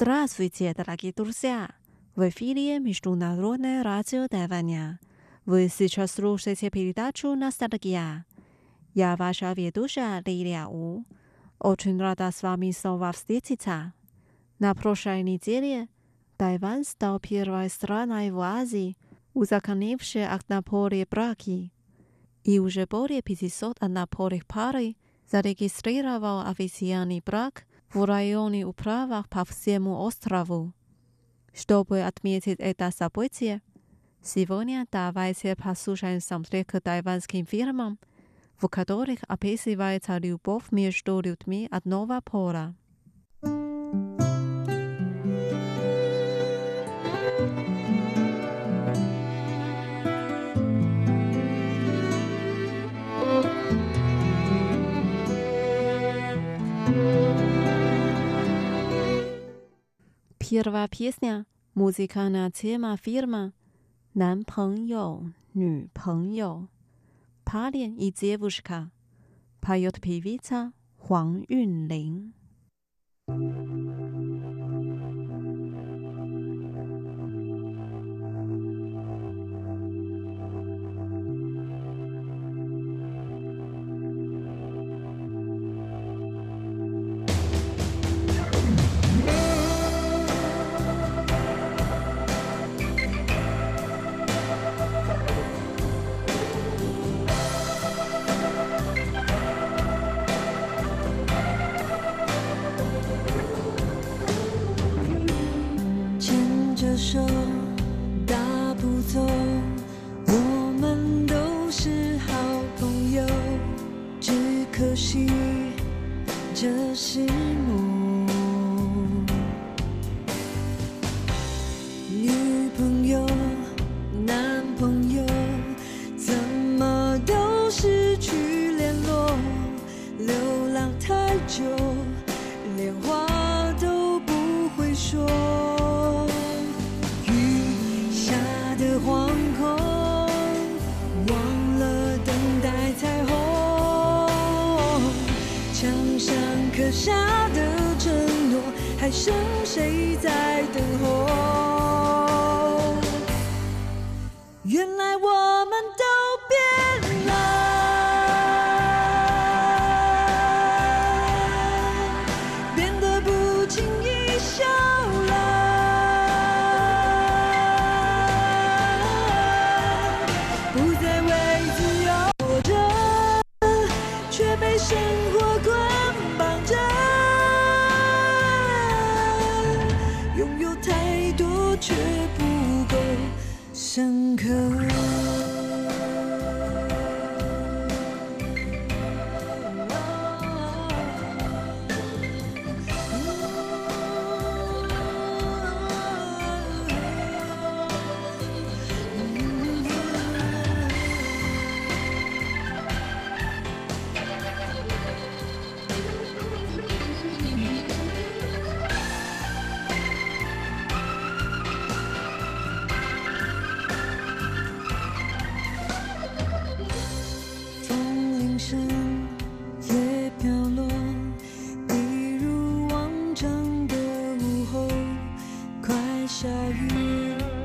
Здравствуйте, дорогие друзья! В эфире Международное радио Тайваня. Вы сейчас слушаете передачу «Ностальгия». Я ваша ведущая Лилия У. Очень рада с вами снова встретиться. На прошлой неделе Тайвань стал первой страной в Азии, узаконившей однополые браки. И уже более 500 однополых парой зарегистрировал официальный брак в районе управах по всему острову. Чтобы отметить это событие, сегодня давайте послушаем саундтрек тайванским фильмам, в которых описывается любовь между людьми одного пола. Pirva piesnia, muzyka na tema firma, nan peng yo, nu peng yo. Palien i dziewuszka, pajot piwica, huang yun ling. thank you 留下的承诺，还剩谁在等候？原来我 cool. 下雨。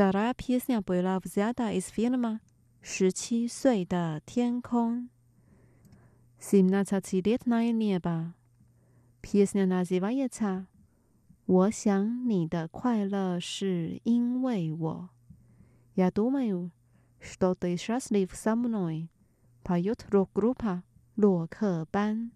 Вторая песня была взята из фильма «Шести岁的天空». «Семнадцатилетнее небо». Песня называется 我想你的快乐是因为我。Я думаю, что ты счастлив со мной. Поет рок-группа 洛克班。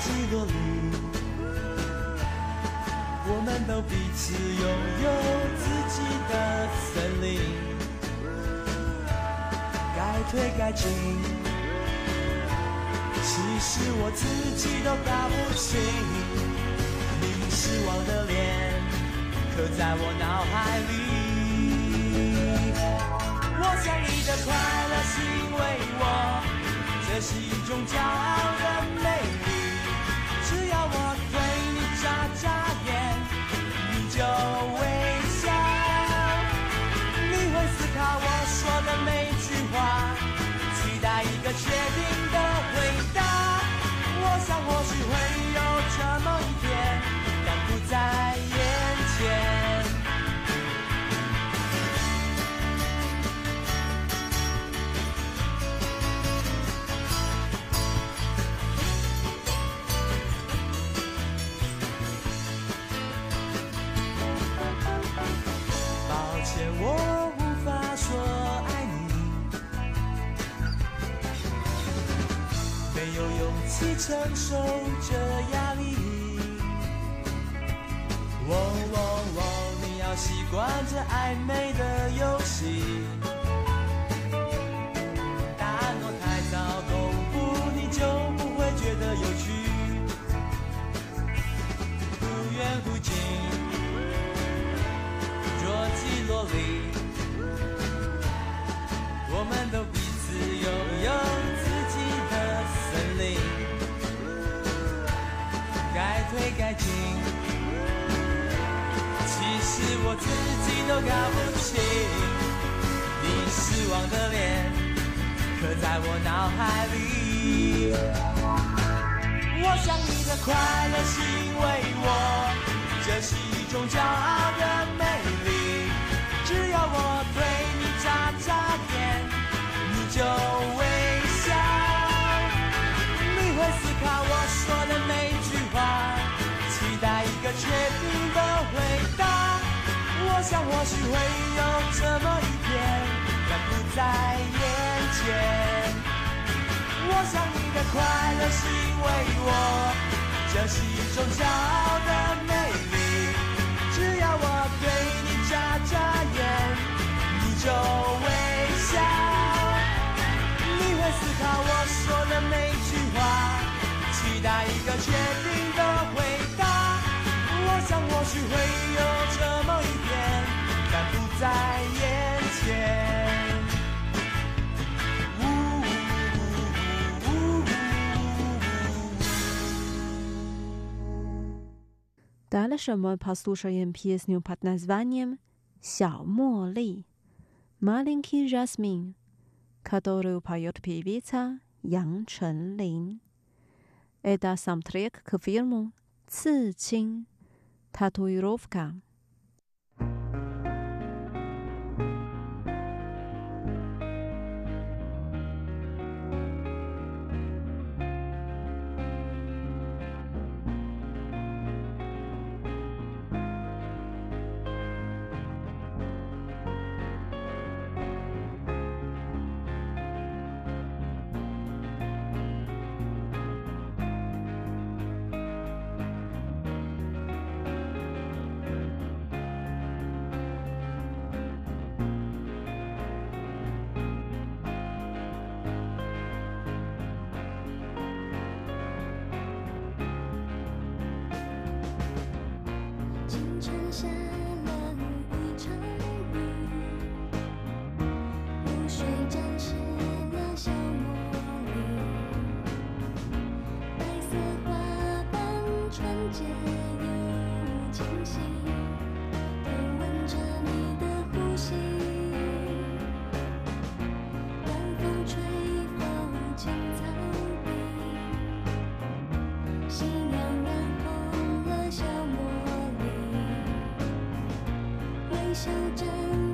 若即若离，我们都彼此拥有自己的森林，该退该进，其实我自己都搞不清。你失望的脸刻在我脑海里，我想你的快乐是因为我。这是一种骄傲的魅要习惯这暧昧的游戏。答案若太早公布，你就不会觉得有趣。忽远忽近。若即若离，我们都彼此拥有自己的森林，该退该进，是我自己都搞不清。你失望的脸刻在我脑海里，我想你的快乐是因为我，这是一种骄傲或许会有这么一天，但不在眼前。我想你的快乐是因为我，这是一种骄傲的魅力。只要我对你眨眨眼，你就微笑。你会思考 Дальше мы послушаем песню под названием «Ся Ли» «Маленький жасмин», которую поет певица Ян Ченлин. Это саундтрек к фильму «Ци 真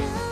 show.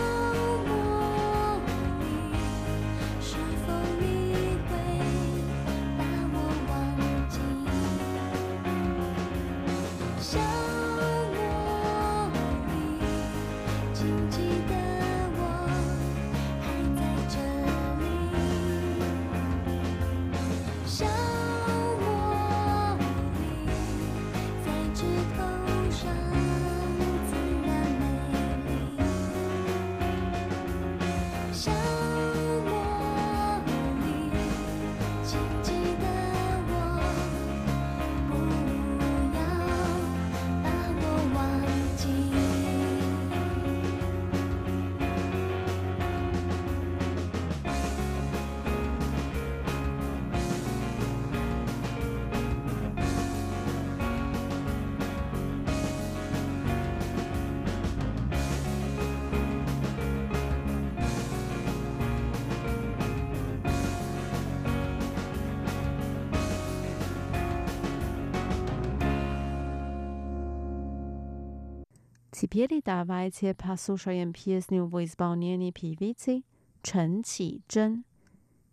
Теперь давайте послушаем песню в исполнении певицы Чен Qizhen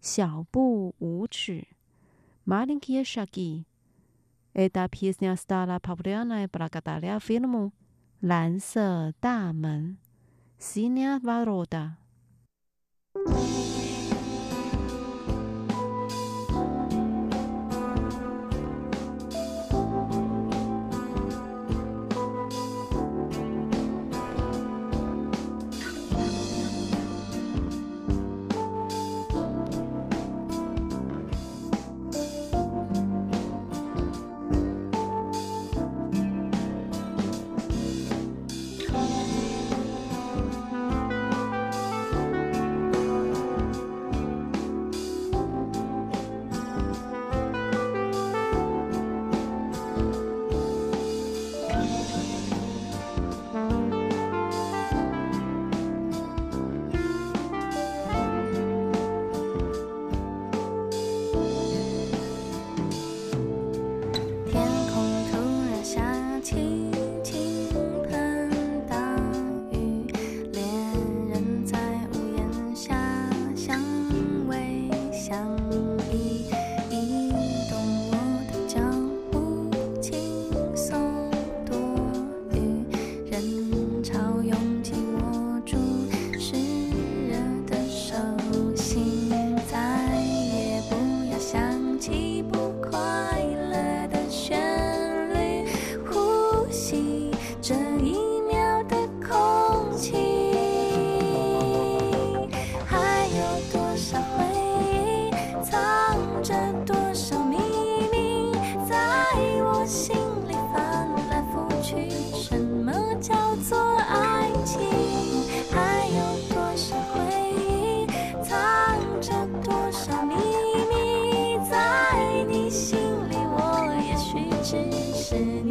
«小步舞曲» «Маленькие шаги». Эта песня стала популярной благодаря фильму «蓝色大门» «Синяя ворота». Eden.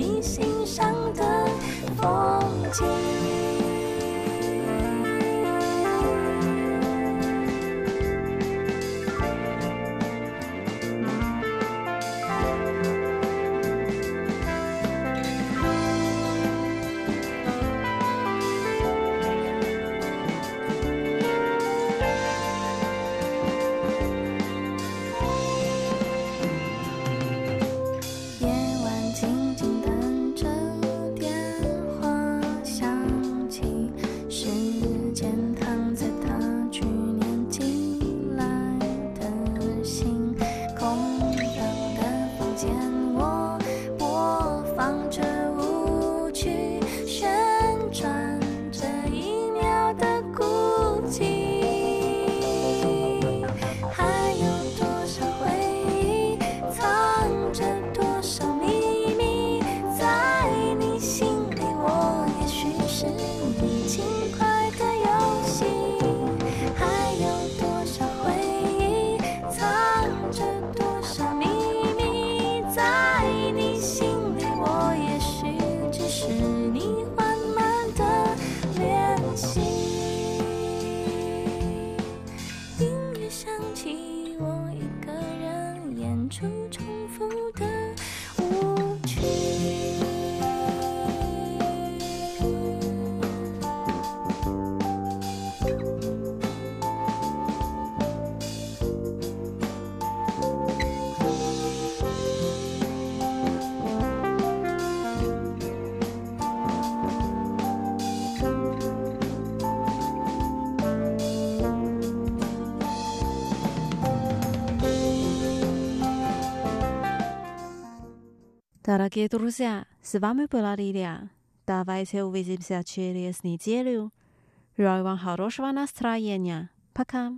你心上的风景。Дорогие друзья, с вами была Лилия. Давайте увидимся через неделю. Желаю вам хорошего настроения. Пока.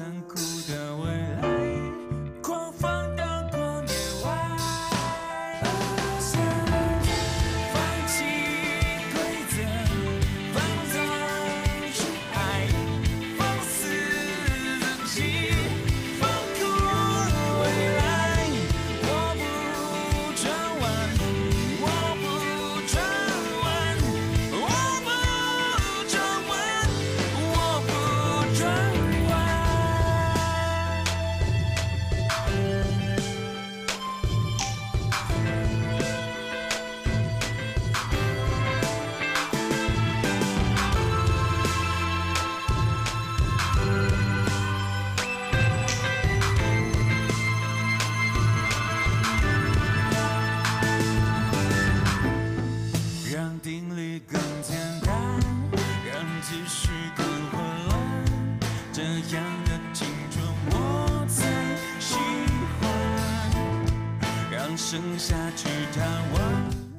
sun cool 去眺望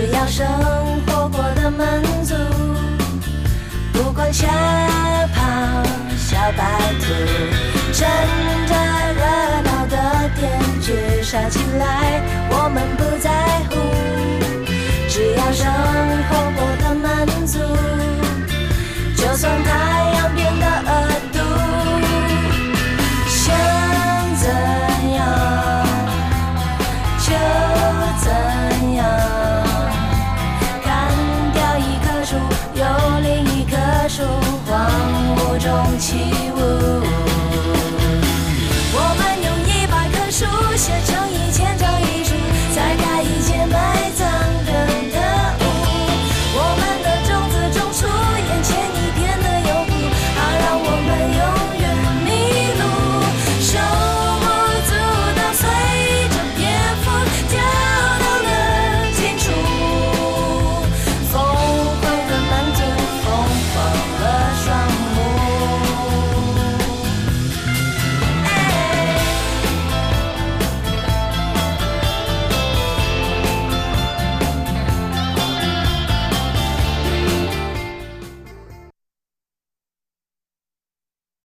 只要生活过得满足，不管小跑小白兔，趁着热闹的天去耍起来，我们不在乎。只要生活过得满足，就算太。这城以前。